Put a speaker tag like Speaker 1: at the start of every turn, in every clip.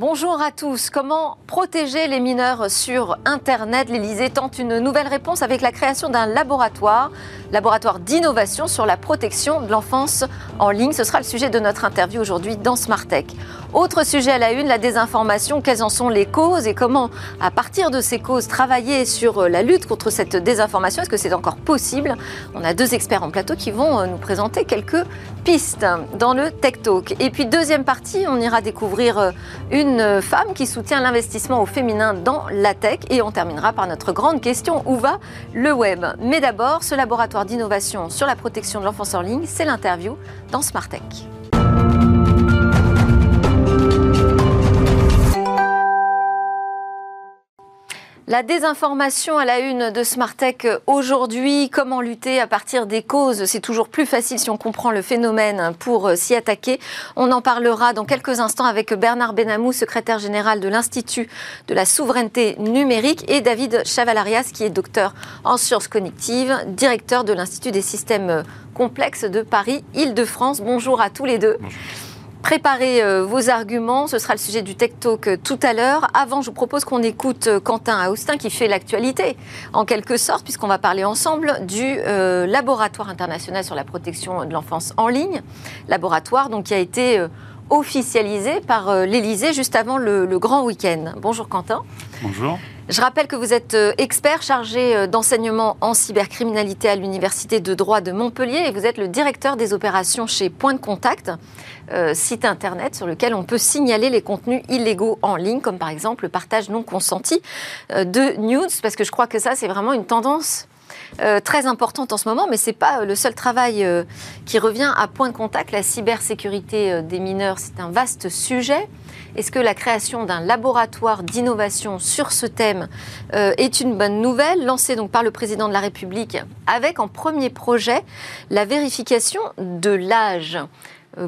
Speaker 1: Bonjour à tous. Comment protéger les mineurs sur Internet? L'Elysée tente une nouvelle réponse avec la création d'un laboratoire, laboratoire d'innovation sur la protection de l'enfance en ligne. Ce sera le sujet de notre interview aujourd'hui dans Smart Tech. Autre sujet à la une, la désinformation. Quelles en sont les causes et comment, à partir de ces causes, travailler sur la lutte contre cette désinformation? Est-ce que c'est encore possible? On a deux experts en plateau qui vont nous présenter quelques pistes dans le Tech Talk. Et puis deuxième partie, on ira découvrir une une femme qui soutient l'investissement au féminin dans la tech. Et on terminera par notre grande question, où va le web? Mais d'abord, ce laboratoire d'innovation sur la protection de l'enfance en ligne, c'est l'interview dans Smart Tech. La désinformation à la une de Smartech aujourd'hui, comment lutter à partir des causes? C'est toujours plus facile si on comprend le phénomène pour euh, s'y attaquer. On en parlera dans quelques instants avec Bernard Benamou, secrétaire général de l'Institut de la souveraineté numérique, et David Chavalarias, qui est docteur en sciences cognitives, directeur de l'Institut des systèmes complexes de Paris-Île-de-France. Bonjour à tous les deux. Préparez euh, vos arguments, ce sera le sujet du Tech Talk euh, tout à l'heure. Avant, je vous propose qu'on écoute euh, Quentin Austin qui fait l'actualité, en quelque sorte, puisqu'on va parler ensemble du laboratoire international sur la protection de l'enfance en ligne, laboratoire donc qui a été officialisé par l'Élysée juste avant le, le grand week-end. Bonjour Quentin.
Speaker 2: Bonjour.
Speaker 1: Je rappelle que vous êtes expert chargé d'enseignement en cybercriminalité à l'Université de droit de Montpellier et vous êtes le directeur des opérations chez Point de Contact, euh, site internet sur lequel on peut signaler les contenus illégaux en ligne, comme par exemple le partage non consenti de news, parce que je crois que ça, c'est vraiment une tendance très importante en ce moment, mais ce n'est pas le seul travail qui revient à point de contact. La cybersécurité des mineurs, c'est un vaste sujet. Est-ce que la création d'un laboratoire d'innovation sur ce thème euh, est une bonne nouvelle, lancée donc par le président de la République, avec en premier projet la vérification de l'âge euh,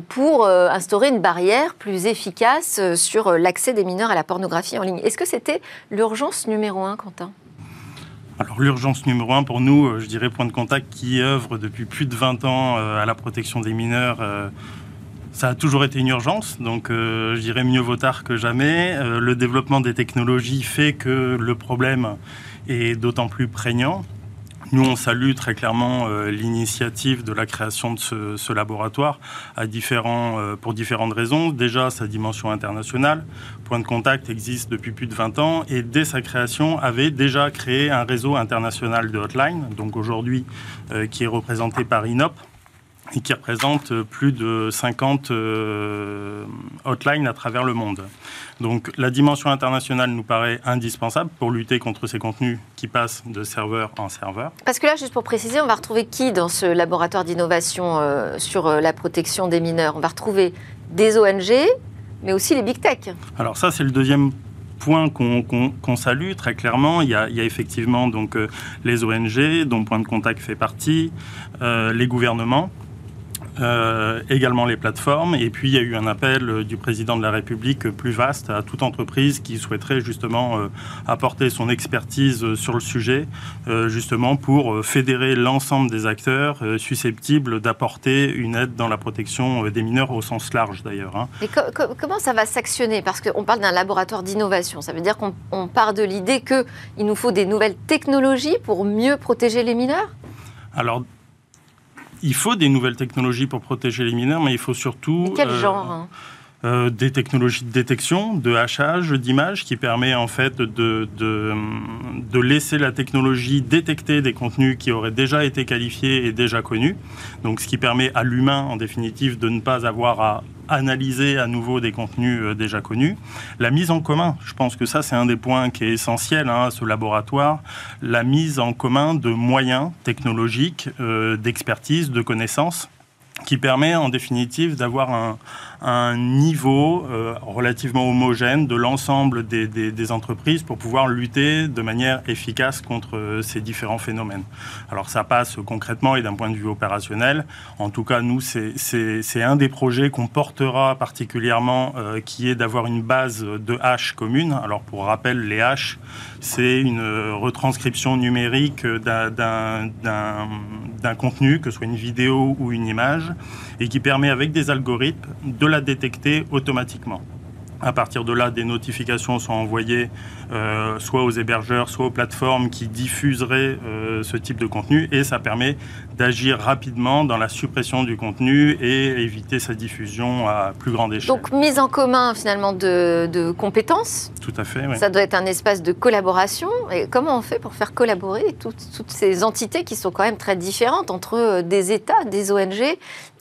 Speaker 1: pour euh, instaurer une barrière plus efficace sur l'accès des mineurs à la pornographie en ligne. Est-ce que c'était l'urgence numéro un, Quentin?
Speaker 2: Alors l'urgence numéro un pour nous, je dirais Point de Contact qui œuvre depuis plus de 20 ans à la protection des mineurs ça a toujours été une urgence, donc euh, je dirais mieux vaut tard que jamais. Euh, le développement des technologies fait que le problème est d'autant plus prégnant. Nous, on salue très clairement euh, l'initiative de la création de ce, laboratoire différents, pour différentes raisons. Déjà, sa dimension internationale. Point de contact existe depuis plus de 20 ans et dès sa création avait déjà créé un réseau international de hotline, donc aujourd'hui qui est représenté par INOP et qui représente plus de 50 euh, hotlines à travers le monde. Donc la dimension internationale nous paraît indispensable pour lutter contre ces contenus qui passent de serveur en serveur.
Speaker 1: Parce que là, juste pour préciser, on va retrouver qui dans ce laboratoire d'innovation euh, sur euh, la protection des mineurs? On va retrouver des ONG, mais aussi les big tech.
Speaker 2: Alors ça, c'est le deuxième point qu'on salue très clairement. Il y a, effectivement donc les ONG, dont Point de Contact fait partie, les gouvernements euh, également les plateformes. Et puis, il y a eu un appel euh, du président de la République plus vaste à toute entreprise qui souhaiterait justement euh, apporter son expertise sur le sujet, justement pour fédérer l'ensemble des acteurs susceptibles d'apporter une aide dans la protection des mineurs au sens large d'ailleurs. Hein.
Speaker 1: Comment ça va s'actionner? Parce qu'on parle d'un laboratoire d'innovation. Ça veut dire qu'on part de l'idée qu'il nous faut des nouvelles technologies pour mieux protéger les mineurs?
Speaker 2: Alors, il faut des nouvelles technologies pour protéger les mineurs, mais il faut surtout...
Speaker 1: quel euh, genre hein
Speaker 2: euh, des technologies de détection, de hachage d'images qui permet en fait de, laisser la technologie détecter des contenus qui auraient déjà été qualifiés et déjà connus. Donc ce qui permet à l'humain en définitive de ne pas avoir à analyser à nouveau des contenus euh, déjà connus. La mise en commun, je pense que ça c'est un des points qui est essentiel hein, à ce laboratoire, la mise en commun de moyens technologiques, euh, d'expertise, de connaissances qui permet en définitive d'avoir un, un niveau euh, relativement homogène de l'ensemble des, entreprises pour pouvoir lutter de manière efficace contre euh, ces différents phénomènes. Alors ça passe concrètement et d'un point de vue opérationnel. En tout cas, nous, c'est un des projets qu'on portera particulièrement, euh, qui est d'avoir une base de hash commune. Alors pour rappel, les hash, c'est une retranscription numérique d'un contenu, que ce soit une vidéo ou une image, et qui permet avec des algorithmes de la détecter automatiquement. À partir de là, des notifications sont envoyées euh, soit aux hébergeurs, soit aux plateformes qui diffuseraient euh, ce type de contenu et ça permet d'agir rapidement dans la suppression du contenu et éviter sa diffusion à plus grande échelle.
Speaker 1: Donc mise en commun finalement de, compétences.
Speaker 2: Tout à fait. Oui.
Speaker 1: Ça doit être un espace de collaboration. Et comment on fait pour faire collaborer toutes, toutes ces entités qui sont quand même très différentes entre euh, des États, des ONG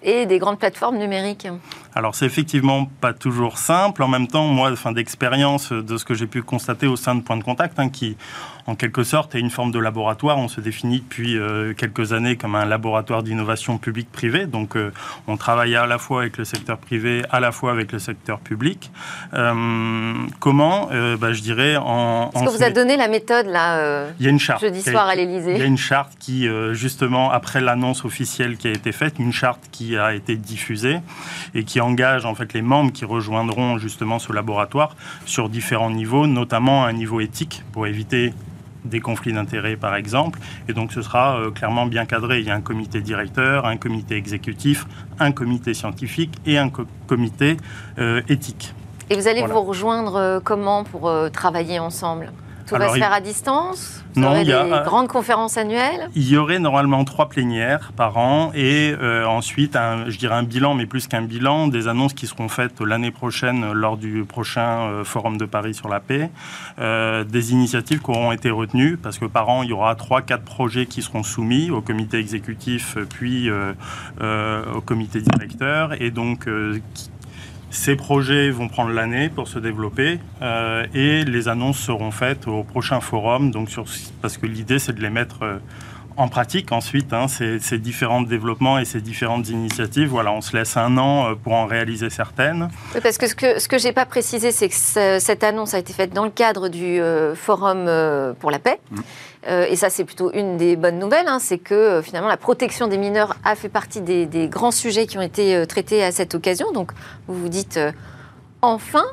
Speaker 1: et des grandes plateformes numériques?
Speaker 2: Alors c'est effectivement pas toujours simple. En même temps, moi, enfin, d'expérience de ce que j'ai pu constater au sein de Point de Contact, hein, qui en quelque sorte est une forme de laboratoire. On se définit depuis euh, quelques années comme un laboratoire d'innovation publique-privée. Donc euh, on travaille à la fois avec le secteur privé, à la fois avec le secteur public. Euh, comment bah, Je dirais en...
Speaker 1: Est-ce que vous a donné la méthode là
Speaker 2: Il y a une charte.
Speaker 1: Jeudi soir à l'Elysée.
Speaker 2: Il y a une charte qui, justement, après l'annonce officielle qui a été faite, une charte qui a été diffusée et qui engage en fait les membres qui rejoindront justement ce laboratoire sur différents niveaux, notamment un niveau éthique pour éviter des conflits d'intérêts, par exemple. Et donc, ce sera euh, clairement bien cadré. Il y a un comité directeur, un comité exécutif, un comité scientifique et un comité euh, éthique.
Speaker 1: Et vous allez vous rejoindre euh, comment pour travailler ensemble? Tout va se faire à distance
Speaker 2: Non, il y a
Speaker 1: des grandes conférences annuelles.
Speaker 2: Il y aurait normalement trois plénières par an et euh, ensuite, un, je dirais un bilan, mais plus qu'un bilan, des annonces qui seront faites l'année prochaine lors du prochain euh, Forum de Paris sur la paix, euh, des initiatives qui auront été retenues parce que par an, il y aura trois, quatre projets qui seront soumis au comité exécutif puis au comité directeur et donc ces projets vont prendre l'année pour se développer euh, et les annonces seront faites au prochain forum, donc sur, parce que l'idée c'est de les mettre euh, en pratique ensuite, hein, ces, différents développements et ces différentes initiatives. Voilà, on se laisse un an euh, pour en réaliser certaines.
Speaker 1: Oui, parce que ce que, ce que je n'ai pas précisé, c'est que cette annonce a été faite dans le cadre du Forum pour la paix. Mmh. Euh, et ça, c'est plutôt une des bonnes nouvelles, hein, c'est que euh, finalement la protection des mineurs a fait partie des, grands sujets qui ont été euh, traités à cette occasion. Donc, vous vous dites enfin.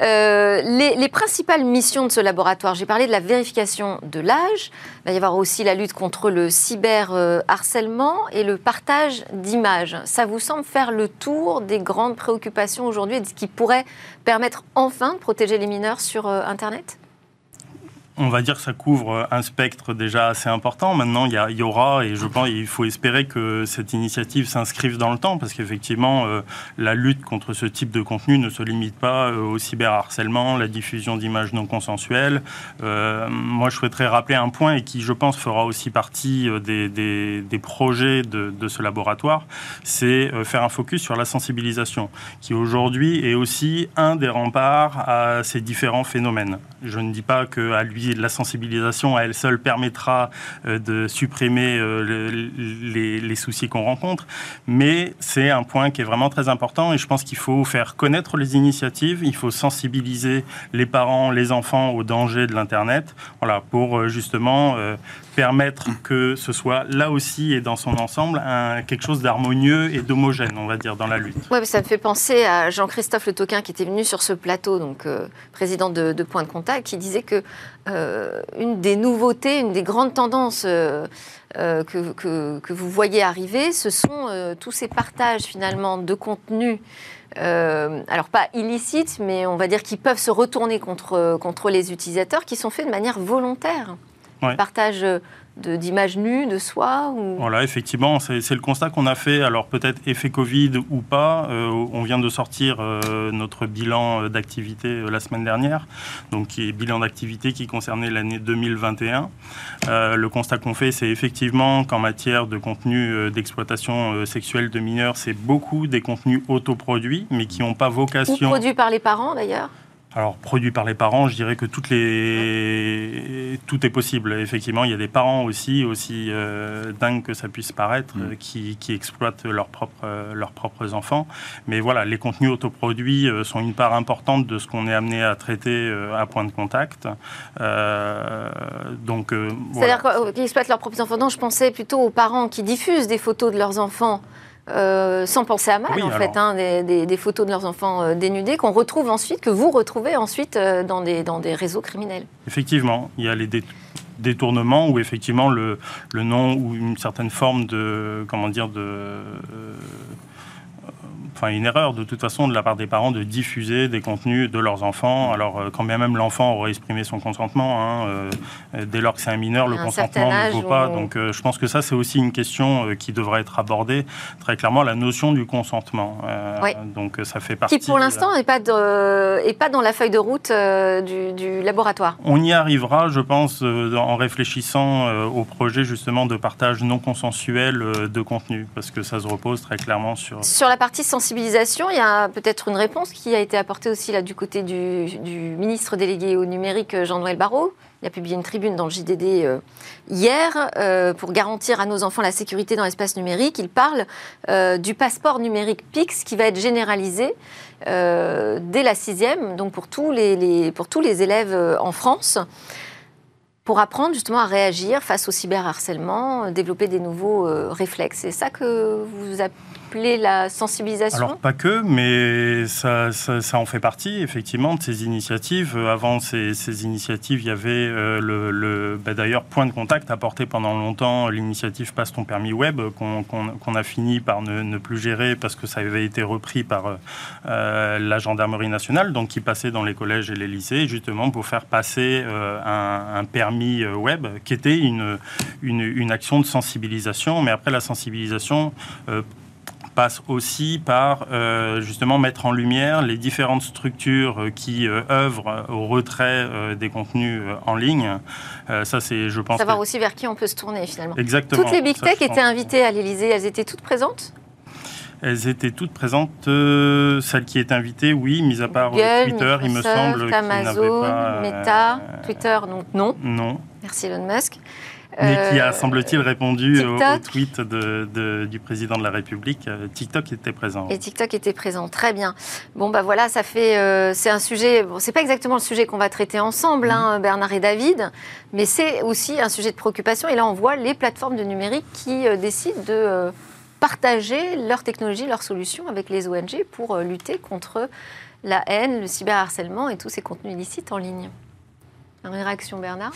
Speaker 1: Les, principales missions de ce laboratoire, j'ai parlé de la vérification de l'âge, il va y avoir aussi la lutte contre le cyberharcèlement et le partage d'images. Ça vous semble faire le tour des grandes préoccupations aujourd'hui et de ce qui pourrait permettre enfin de protéger les mineurs sur Internet?
Speaker 2: On va dire que ça couvre un spectre déjà assez important. Maintenant, il y, aura, et je pense qu'il faut espérer que cette initiative s'inscrive dans le temps, parce qu'effectivement, euh, la lutte contre ce type de contenu ne se limite pas euh, au cyberharcèlement, la diffusion d'images non consensuelles. Euh, moi, je souhaiterais rappeler un point, et qui, je pense, fera aussi partie des, projets de, de, ce laboratoire, c'est faire un focus sur la sensibilisation, qui aujourd'hui est aussi un des remparts à ces différents phénomènes. Je ne dis pas qu'à lui la sensibilisation à elle seule permettra euh, de supprimer euh, les, soucis qu'on rencontre, mais c'est un point qui est vraiment très important et je pense qu'il faut faire connaître les initiatives, il faut sensibiliser les parents, les enfants aux dangers de l'Internet, voilà, pour euh, justement permettre que ce soit là aussi et dans son ensemble quelque chose d'harmonieux et d'homogène, on va dire, dans la lutte.
Speaker 1: Oui, ça me fait penser à Jean-Christophe Le Toquin qui était venu sur ce plateau, donc président de, Point de Contact, qui disait que euh, une des nouveautés, une des grandes tendances euh, euh, que, vous voyez arriver, ce sont tous ces partages finalement de contenus, alors pas illicites, mais on va dire qui peuvent se retourner contre, contre les utilisateurs, qui sont faits de manière volontaire. Partage d'images nues de soi
Speaker 2: Voilà, effectivement, c'est le constat qu'on a fait. Alors peut-être effet Covid ou pas. Euh, on vient de sortir euh, notre bilan d'activité euh, la semaine dernière, donc qui est bilan d'activité qui concernait l'année 2021. le constat qu'on fait, c'est effectivement qu'en matière de contenu d'exploitation sexuelle de mineurs, c'est beaucoup des contenus autoproduits, mais qui n'ont pas vocation.
Speaker 1: Ou produits par les parents d'ailleurs?
Speaker 2: Alors, produit par les parents, je dirais que toutes les... tout est possible. Effectivement, il y a des parents aussi, aussi euh, dingues que ça puisse paraître, mm. qui, exploitent leurs propres, leurs propres enfants. Mais voilà, les contenus autoproduits euh, sont une part importante de ce qu'on est amené à traiter euh, à point de contact.
Speaker 1: donc, C'est-à-dire qu'ils exploitent leurs propres enfants. Non, je pensais plutôt aux parents qui diffusent des photos de leurs enfants euh, sans penser à mal, en fait, hein, des, photos de leurs enfants euh, dénudés qu'on retrouve ensuite, que vous retrouvez ensuite euh, dans, des, dans des réseaux criminels.
Speaker 2: Effectivement, il y a les détournements où effectivement le, le, nom ou une certaine forme de comment dire de enfin une erreur de toute façon de la part des parents de diffuser des contenus de leurs enfants. Alors quand bien même l'enfant aurait exprimé son consentement, hein, dès lors que c'est un mineur, le consentement ne vaut pas. Donc je pense que ça c'est aussi une question qui devrait être abordée très clairement, la notion du consentement.
Speaker 1: Oui. Donc ça fait partie. Qui pour l'instant n'est pas, pas dans la feuille de route du, du, laboratoire.
Speaker 2: On y arrivera, je pense, en réfléchissant au projet justement de partage non consensuel de contenu, parce que ça se repose très clairement sur...
Speaker 1: Sur la partie il y a peut-être une réponse qui a été apportée aussi là du côté du, ministre délégué au numérique, Jean-Noël Barrot. Il a publié une tribune dans le JDD euh, hier euh, pour garantir à nos enfants la sécurité dans l'espace numérique. Il parle euh, du passeport numérique PIX qui va être généralisé dès la sixième, donc pour tous les pour tous les élèves en France pour apprendre justement à réagir face au cyberharcèlement, développer des nouveaux réflexes. C'est ça que vous la sensibilisation
Speaker 2: Alors pas que, mais ça, ça, en fait partie effectivement de ces initiatives. Avant ces, ces initiatives, il y avait euh, le, bah, d'ailleurs point de contact apporté pendant longtemps l'initiative Passe ton permis web qu'on a fini par ne, plus gérer parce que ça avait été repris par euh, la gendarmerie nationale, donc qui passait dans les collèges et les lycées justement pour faire passer euh, un, permis web qui était une, une, action de sensibilisation. Mais après la sensibilisation passe aussi par euh, justement mettre en lumière les différentes structures euh, qui euh, œuvrent au retrait des contenus en ligne. ça, c'est, je pense.
Speaker 1: Savoir aussi vers qui on peut se tourner finalement.
Speaker 2: Exactement.
Speaker 1: Toutes les big tech étaient invitées à l'Elysée, elles étaient toutes présentes?
Speaker 2: Elles étaient toutes présentes. celle qui est invitée, oui, mis à part Twitter, il me semble.
Speaker 1: Amazon, pas, Meta, Twitter, donc non.
Speaker 2: Non.
Speaker 1: Merci Elon Musk.
Speaker 2: Mais qui a, euh, semble-t-il, répondu au, tweet du président de la République. Euh, TikTok était présent.
Speaker 1: Et TikTok était présent, très bien. Bon, bah voilà, ça fait. Euh, c'est un sujet. Bon, c'est pas exactement le sujet qu'on va traiter ensemble, hein, mhm. Bernard et David, mais c'est aussi un sujet de préoccupation. Et là, on voit les plateformes de numérique qui décident de partager leurs technologies, leurs solutions avec les ONG pour lutter contre la haine, le cyberharcèlement et tous ces contenus illicites en ligne. Une réaction, Bernard?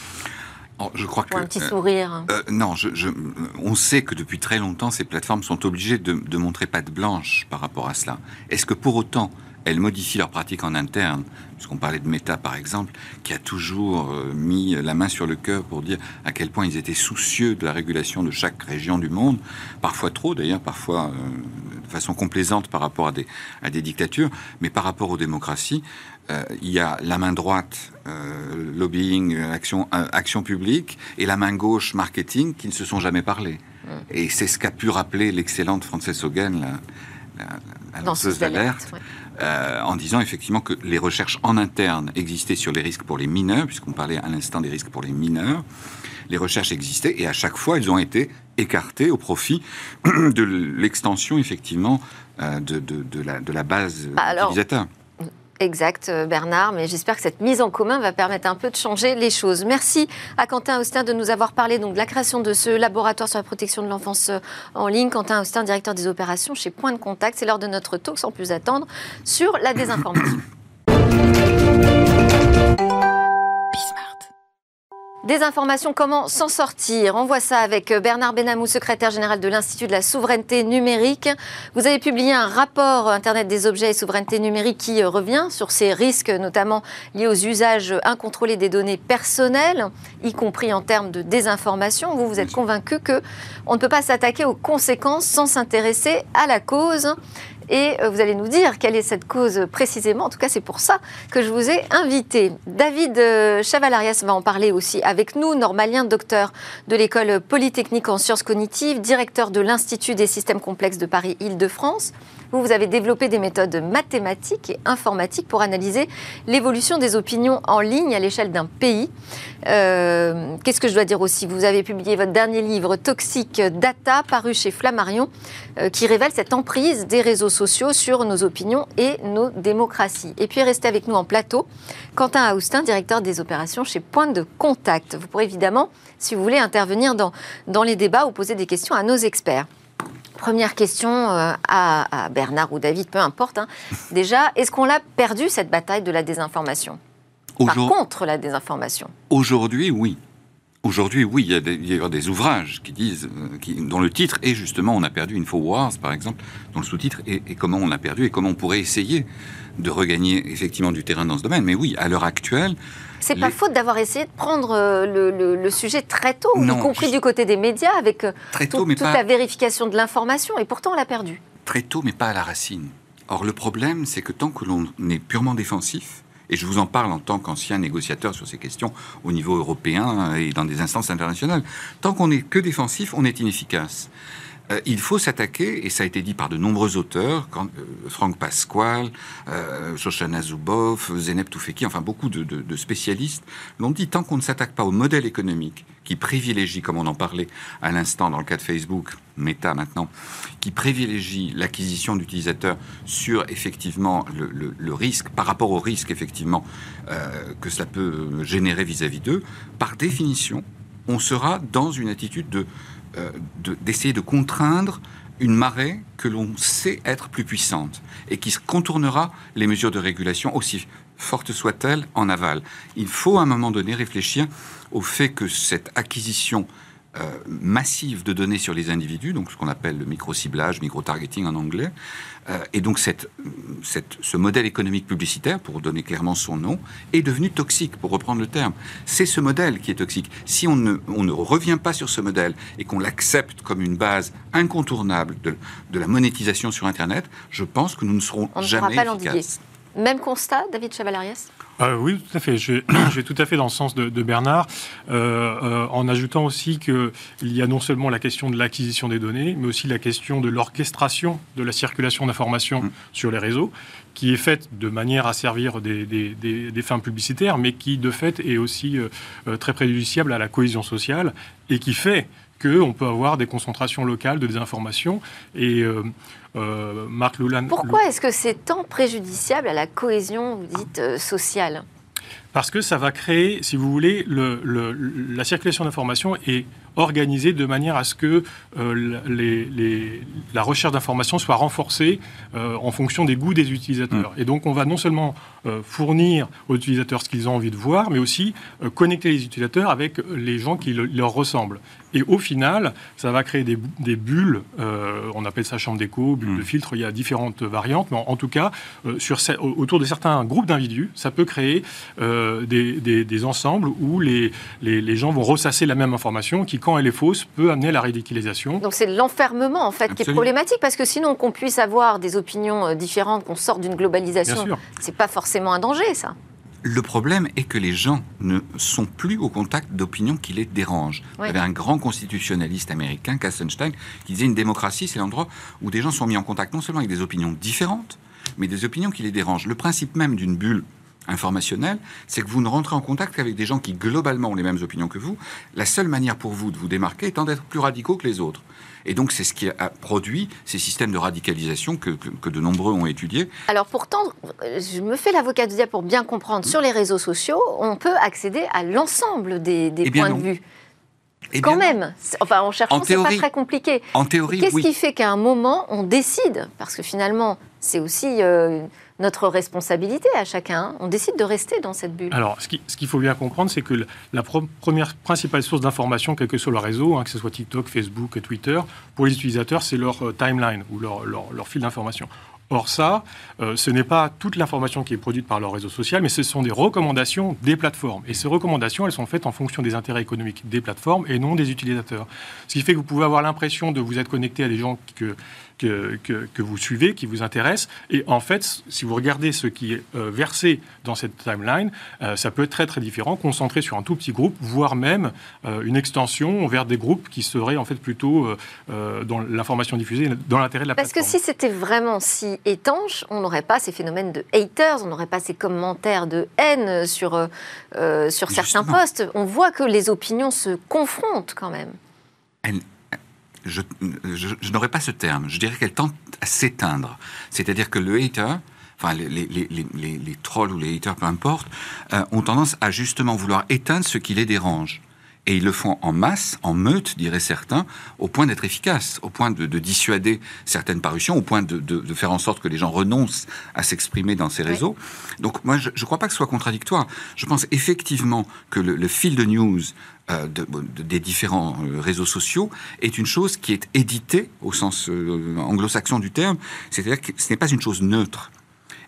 Speaker 3: Oh, je crois
Speaker 1: que, un petit sourire.
Speaker 3: Euh, euh, non, je, on sait que depuis très longtemps, ces plateformes sont obligées de, de montrer patte blanche par rapport à cela. Est-ce que pour autant, elles modifient leurs pratiques en interne. Puisqu'on parlait de Meta, par exemple, qui a toujours euh, mis la main sur le cœur pour dire à quel point ils étaient soucieux de la régulation de chaque région du monde, parfois trop d'ailleurs, parfois de façon complaisante par rapport à des, à des dictatures, mais par rapport aux démocraties, euh, il y a la main droite, euh, lobbying, action, euh, action publique, et la main gauche, marketing, qui ne se sont jamais parlé. Et c'est ce qu'a pu rappeler l'excellente Frances Hogan, la, la, lanceuse d'alerte, en disant effectivement que les recherches en interne existaient sur les risques pour les mineurs, puisqu'on parlait à l'instant des risques pour les mineurs. Les recherches existaient et à chaque fois, elles ont été écartées au profit de l'extension effectivement de, de, de, la, de la base bah, utilisateur.
Speaker 1: Exact, euh, Bernard, mais j'espère que cette mise en commun va permettre un peu de changer les choses. Merci à Quentin Austin de nous avoir parlé donc, de la création de ce laboratoire sur la protection de l'enfance euh, en ligne. Quentin Austin, directeur des opérations chez Point de Contact. C'est l'heure de notre talk sans plus attendre sur la désinformation. Des informations, comment s'en sortir On voit ça avec Bernard Benamou, secrétaire général de l'Institut de la souveraineté numérique. Vous avez publié un rapport Internet des objets et souveraineté numérique qui revient sur ces risques, notamment liés aux usages incontrôlés des données personnelles, y compris en termes de désinformation. Vous, vous êtes convaincu que on ne peut pas s'attaquer aux conséquences sans s'intéresser à la cause. Et euh, vous allez nous dire quelle est cette cause précisément. En tout cas, c'est pour ça que je vous ai invité. David euh, Chavalarias va en parler aussi avec nous, normalien, docteur de l'école polytechnique en sciences cognitives, directeur de l'Institut des systèmes complexes de Paris-Île-de-France. Vous, vous avez développé des méthodes mathématiques et informatiques pour analyser l'évolution des opinions en ligne à l'échelle d'un pays. Euh, qu'est-ce que je dois dire aussi? Vous avez publié votre dernier livre, Toxic Data, paru chez Flammarion, euh, qui révèle cette emprise des réseaux sociaux sur nos opinions et nos démocraties. Et puis, restez avec nous en plateau, Quentin Austin, directeur des opérations chez Point de Contact. Vous pourrez évidemment, si vous voulez, intervenir dans, dans les débats ou poser des questions à nos experts. Première question euh, à, Bernard ou David, peu importe. Hein. Déjà, est-ce qu'on l'a perdu cette bataille de la désinformation? Par contre la désinformation
Speaker 3: Aujourd'hui, oui. Aujourd'hui, oui, il y, a des, ouvrages qui disent, euh, qui, dont le titre est justement On a perdu InfoWars, par exemple, dont le sous-titre est, est Comment on a perdu et comment on pourrait essayer de regagner effectivement du terrain dans ce domaine. Mais oui, à l'heure actuelle,
Speaker 1: C'est pas
Speaker 3: Les-
Speaker 1: faute d'avoir essayé de prendre euh, le, le- le sujet très tôt,
Speaker 3: Non,
Speaker 1: y compris
Speaker 3: je-
Speaker 1: du côté des médias, avec euh, tout-
Speaker 3: mais
Speaker 1: toute
Speaker 3: pas
Speaker 1: la vérification de l'information, et pourtant on l'a perdu.
Speaker 3: très tôt, mais pas à la racine. Or, le problème, c'est que tant que l'on est purement défensif, et je vous en parle en tant qu'ancien négociateur sur ces questions au niveau européen et dans des instances internationales, tant qu'on n'est que défensif, on est inefficace. Euh, il faut s'attaquer, et ça a été dit par de nombreux auteurs, euh, Franck Pasquale, euh, Shoshana Zuboff, Zeynep Toufeki, enfin beaucoup de, spécialistes l'ont dit, tant qu'on ne s'attaque pas au modèle économique qui privilégie, comme on en parlait à l'instant dans le cas de Facebook, Meta maintenant, qui privilégie l'acquisition d'utilisateurs sur effectivement le risque, par rapport au risque effectivement euh, que cela peut générer vis-à-vis d'eux, par définition, on sera dans une attitude de euh, de- d'essayer de, contraindre une marée que l'on sait être plus puissante et qui contournera les mesures de régulation aussi fortes soient-elles en aval. Il faut à un moment donné réfléchir au fait que cette acquisition euh, massive de données sur les individus, donc ce qu'on appelle le micro-ciblage, micro-targeting en anglais, euh, et donc cette, cette- ce modèle économique publicitaire, pour donner clairement son nom, est devenu toxique, pour reprendre le terme. C'est ce modèle qui est toxique. Si on ne, on ne revient pas sur ce modèle et qu'on l'accepte comme une base incontournable de, de la monétisation sur Internet, je pense que nous ne serons
Speaker 1: On ne pourra
Speaker 3: jamais
Speaker 1: pas l'endiguer.
Speaker 3: efficaces.
Speaker 1: Même constat, David Chavalarias?
Speaker 4: Euh, oui, tout à fait. Je, je vais tout à fait dans le sens de, de Bernard, euh, euh, en ajoutant aussi qu'il y a non seulement la question de l'acquisition des données, mais aussi la question de l'orchestration de la circulation d'informations
Speaker 3: Mm.
Speaker 4: sur les réseaux, qui est faite de manière à servir des, des- des- des fins publicitaires, mais qui de fait est aussi très préjudiciable à la cohésion sociale et qui fait qu'on peut avoir des concentrations locales de désinformation. Et euh, euh, Marc Loulan.
Speaker 1: Pourquoi est-ce que c'est tant préjudiciable à la cohésion, vous dites, euh, sociale?
Speaker 4: Parce que ça va créer, si vous voulez, le- le- la circulation d'informations est organisée de manière à ce que euh, les- les- la recherche d'informations soit renforcée euh, en fonction des goûts des utilisateurs. Et donc on va non seulement euh, fournir aux utilisateurs ce qu'ils ont envie de voir, mais aussi euh, connecter les utilisateurs avec les gens qui le- leur ressemblent. Et au final, ça va créer des, des bulles, euh, on appelle ça chambre d'écho, bulles
Speaker 3: Mm.
Speaker 4: de filtre, il y a différentes variantes, mais en, en tout cas, euh, sur, autour de certains groupes d'individus, ça peut créer euh, des, des- des ensembles où les, les, les gens vont ressasser la même information qui, quand elle est fausse, peut amener à la ridiculisation.
Speaker 1: Donc c'est l'enfermement en fait qui est problématique parce que sinon qu'on puisse avoir des opinions différentes, qu'on sorte d'une globalisation, c'est pas forcément un danger ça.
Speaker 3: Le problème est que les gens ne sont plus au contact d'opinions qui les dérangent. Il y avait un grand constitutionnaliste américain, Kassenstein, qui disait une démocratie, c'est l'endroit où des gens sont mis en contact non seulement avec des opinions différentes, mais des opinions qui les dérangent. Le principe même d'une bulle informationnelle, c'est que vous ne rentrez en contact qu'avec des gens qui globalement ont les mêmes opinions que vous. La seule manière pour vous de vous démarquer étant d'être plus radicaux que les autres. Et donc c'est ce qui a produit ces systèmes de radicalisation que, que- que de nombreux ont étudiés.
Speaker 1: Alors pourtant, je me fais l'avocat du diable pour bien comprendre. Sur les réseaux sociaux, on peut accéder à l'ensemble des, des
Speaker 3: Eh
Speaker 1: points
Speaker 3: non.
Speaker 1: de vue.
Speaker 3: Eh
Speaker 1: Quand
Speaker 3: bien,
Speaker 1: même, enfin en cherchant, c'est pas très compliqué.
Speaker 3: En théorie,
Speaker 1: Qu'est-ce
Speaker 3: oui.
Speaker 1: qui fait qu'à un moment, on décide, parce que finalement, c'est aussi euh, notre responsabilité à chacun, hein, on décide de rester dans cette bulle.
Speaker 4: Alors, ce qui- ce qu'il faut bien comprendre, c'est que la première principale source d'information, quel que soit le réseau, hein, que ce soit TikTok, Facebook, Twitter, pour les utilisateurs, c'est leur euh, timeline ou leur, leur- leur fil d'information. Or ça, euh, ce n'est pas toute l'information qui est produite par leur réseau social, mais ce sont des recommandations des plateformes. Et ces recommandations, elles sont faites en fonction des intérêts économiques des plateformes et non des utilisateurs. Ce qui fait que vous pouvez avoir l'impression de vous être connecté à des gens que, que, que- que vous suivez, qui vous intéressent. Et en fait, si vous regardez ce qui est euh, versé dans cette timeline, euh, ça peut être très très différent, concentré sur un tout petit groupe, voire même euh, une extension vers des groupes qui seraient en fait plutôt dans l'information diffusée, dans l'intérêt de la
Speaker 1: Parce que
Speaker 4: plateforme.
Speaker 1: si c'était vraiment si étanche, on n'aurait pas ces phénomènes de haters, on n'aurait pas ces commentaires de haine sur, euh, sur certains posts. On voit que les opinions se confrontent quand même.
Speaker 3: Je, je- je n'aurais pas ce terme. Je dirais qu'elle tente à s'éteindre. C'est-à-dire que le hater, enfin les, les- trolls ou les haters, peu importe, euh, ont tendance à justement vouloir éteindre ce qui les dérange. Et ils le font en masse, en meute, diraient certains, au point d'être efficaces, au point de, dissuader certaines parutions, au point de, faire en sorte que les gens renoncent à s'exprimer dans ces réseaux. Donc moi, je ne crois pas que ce soit contradictoire. Je pense effectivement que le, fil de news euh, des différents euh, réseaux sociaux est une chose qui est éditée au sens euh, anglo-saxon du terme, c'est-à-dire que ce n'est pas une chose neutre.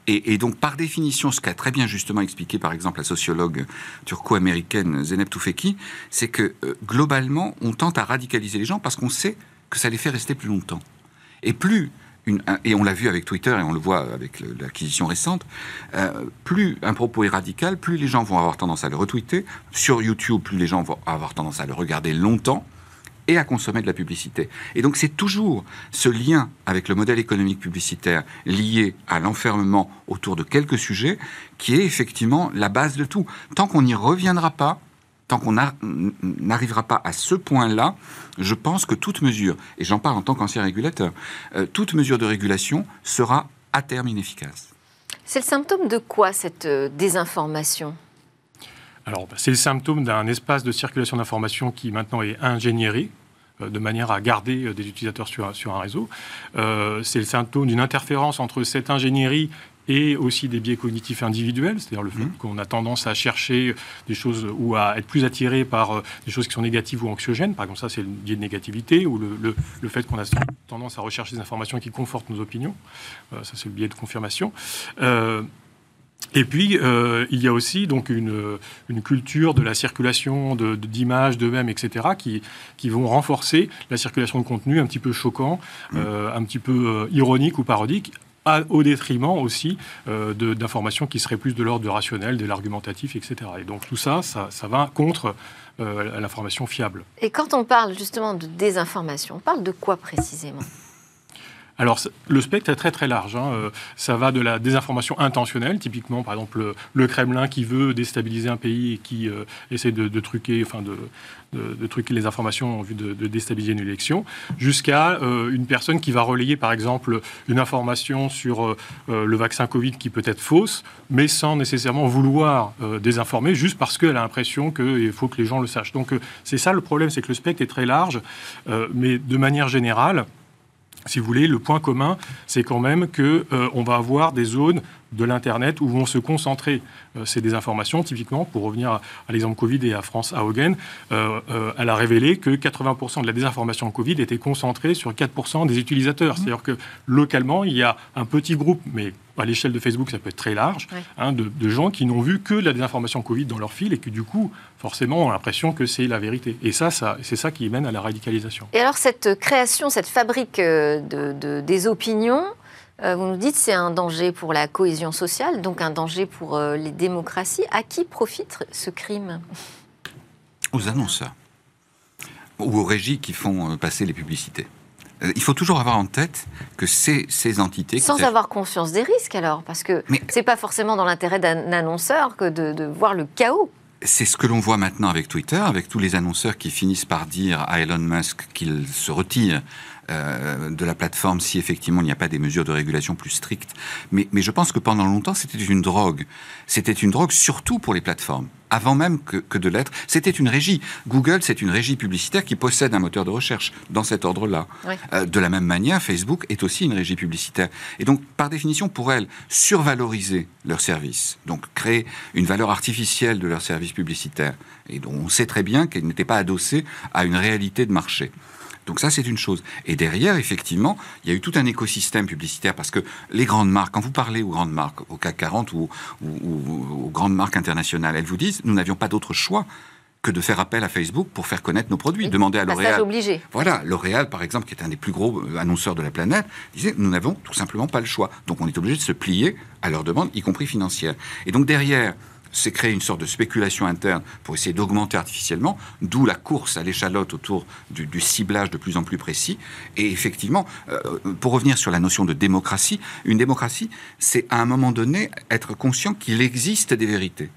Speaker 3: Et, donc, par définition, ce qu'a très bien justement expliqué, par exemple, la sociologue turco-américaine Zeynep Toufeki, c'est que globalement, on tente à radicaliser les gens parce qu'on sait que ça les fait rester plus longtemps. Et plus et on l'a vu avec Twitter et on le voit avec l'acquisition récente, euh, plus un propos est radical, plus les gens vont avoir tendance à le retweeter. Sur YouTube, plus les gens vont avoir tendance à le regarder longtemps et à consommer de la publicité. Et donc c'est toujours ce lien avec le modèle économique publicitaire lié à l'enfermement autour de quelques sujets qui est effectivement la base de tout. Tant qu'on n'y reviendra pas, tant qu'on n'arrivera pas à ce point-là, je pense que toute mesure, et j'en parle en tant qu'ancien régulateur, euh, toute mesure de régulation sera à terme inefficace.
Speaker 1: C'est le symptôme de quoi cette euh, désinformation?
Speaker 4: Alors, c'est le symptôme d'un espace de circulation d'informations qui maintenant est ingénierie, euh, de manière à garder des utilisateurs sur, sur un réseau. Euh, c'est le symptôme d'une interférence entre cette ingénierie et aussi des biais cognitifs individuels, c'est-à-dire le fait mmh. qu'on a tendance à chercher des choses ou à être plus attiré par des choses qui sont négatives ou anxiogènes. Par exemple, ça, c'est le biais de négativité ou le, le, fait qu'on a tendance à rechercher des informations qui confortent nos opinions. ça, c'est le biais de confirmation. Et puis, euh, il y a aussi donc une, une, culture de la circulation d'images, de, mêmes, etc., qui, qui vont renforcer la circulation de contenu un petit peu choquant, mmh. euh, un petit peu euh, ironique ou parodique, au détriment aussi d'informations qui seraient plus de l'ordre rationnel, de l'argumentatif, etc. Et donc tout ça, ça, ça va contre l'information fiable.
Speaker 1: Et quand on parle justement de désinformation, on parle de quoi précisément?
Speaker 4: Alors, le spectre est très très large. Hein. Euh, ça va de la désinformation intentionnelle, typiquement, par exemple, le, Kremlin qui veut déstabiliser un pays et qui euh, essaie de, truquer, enfin de, truquer les informations en vue de, déstabiliser une élection, jusqu'à euh, une personne qui va relayer, par exemple, une information sur le vaccin Covid qui peut être fausse, mais sans nécessairement vouloir désinformer, juste parce qu'elle a l'impression qu'il faut que les gens le sachent. Donc, c'est ça le problème, c'est que le spectre est très large, mais de manière générale, si vous voulez, le point commun, c'est quand même qu'on euh, va avoir des zones de l'Internet où vont se concentrer euh, ces désinformations. Typiquement, pour revenir à, l'exemple Covid et à France Haugen, euh, elle a révélé que 80% de la désinformation Covid était concentrée sur 4% des utilisateurs. Mmh. C'est-à-dire que localement, il y a un petit groupe, mais à l'échelle de Facebook, ça peut être très large, hein, de, gens qui n'ont vu que la désinformation Covid dans leur fil et qui, du coup, forcément, ont l'impression que c'est la vérité. Et ça, ça c'est ça qui mène à la radicalisation.
Speaker 1: Et alors, cette création, cette fabrique de, des opinions, euh, vous nous dites c'est un danger pour la cohésion sociale, donc un danger pour euh, les démocraties. À qui profite ce crime?
Speaker 3: Aux annonceurs ou aux régies qui font euh, passer les publicités. Il faut toujours avoir en tête que ces, ces entités...
Speaker 1: Sans avoir conscience des risques alors, parce que ce n'est pas forcément dans l'intérêt d'un annonceur que de, de voir le chaos.
Speaker 3: C'est ce que l'on voit maintenant avec Twitter, avec tous les annonceurs qui finissent par dire à Elon Musk qu'il se retire euh, de la plateforme si effectivement il n'y a pas des mesures de régulation plus strictes. Mais, mais je pense que pendant longtemps, c'était une drogue. C'était une drogue surtout pour les plateformes. Avant même que, que de l'être, c'était une régie. Google, c'est une régie publicitaire qui possède un moteur de recherche dans cet ordre-là. Euh, de la même manière, Facebook est aussi une régie publicitaire. Et donc, par définition, pour elles, survaloriser leurs services, donc créer une valeur artificielle de leurs services publicitaires, et dont on sait très bien qu'elle n'était pas adossée à une réalité de marché. Donc ça, c'est une chose. Et derrière, effectivement, il y a eu tout un écosystème publicitaire parce que les grandes marques, quand vous parlez aux grandes marques, au CAC 40 ou, aux grandes marques internationales, elles vous disent, nous n'avions pas d'autre choix que de faire appel à Facebook pour faire connaître nos produits. Demander à L'Oréal.
Speaker 1: obligé.
Speaker 3: Voilà, L'Oréal, par exemple, qui est un des plus gros euh, annonceurs de la planète, disait nous n'avons tout simplement pas le choix. Donc on est obligé de se plier à leurs demandes, y compris financières. Et donc derrière, c'est créer une sorte de spéculation interne pour essayer d'augmenter artificiellement, d'où la course à l'échalote autour du, ciblage de plus en plus précis. Et effectivement, euh, pour revenir sur la notion de démocratie, une démocratie, c'est à un moment donné être conscient qu'il existe des vérités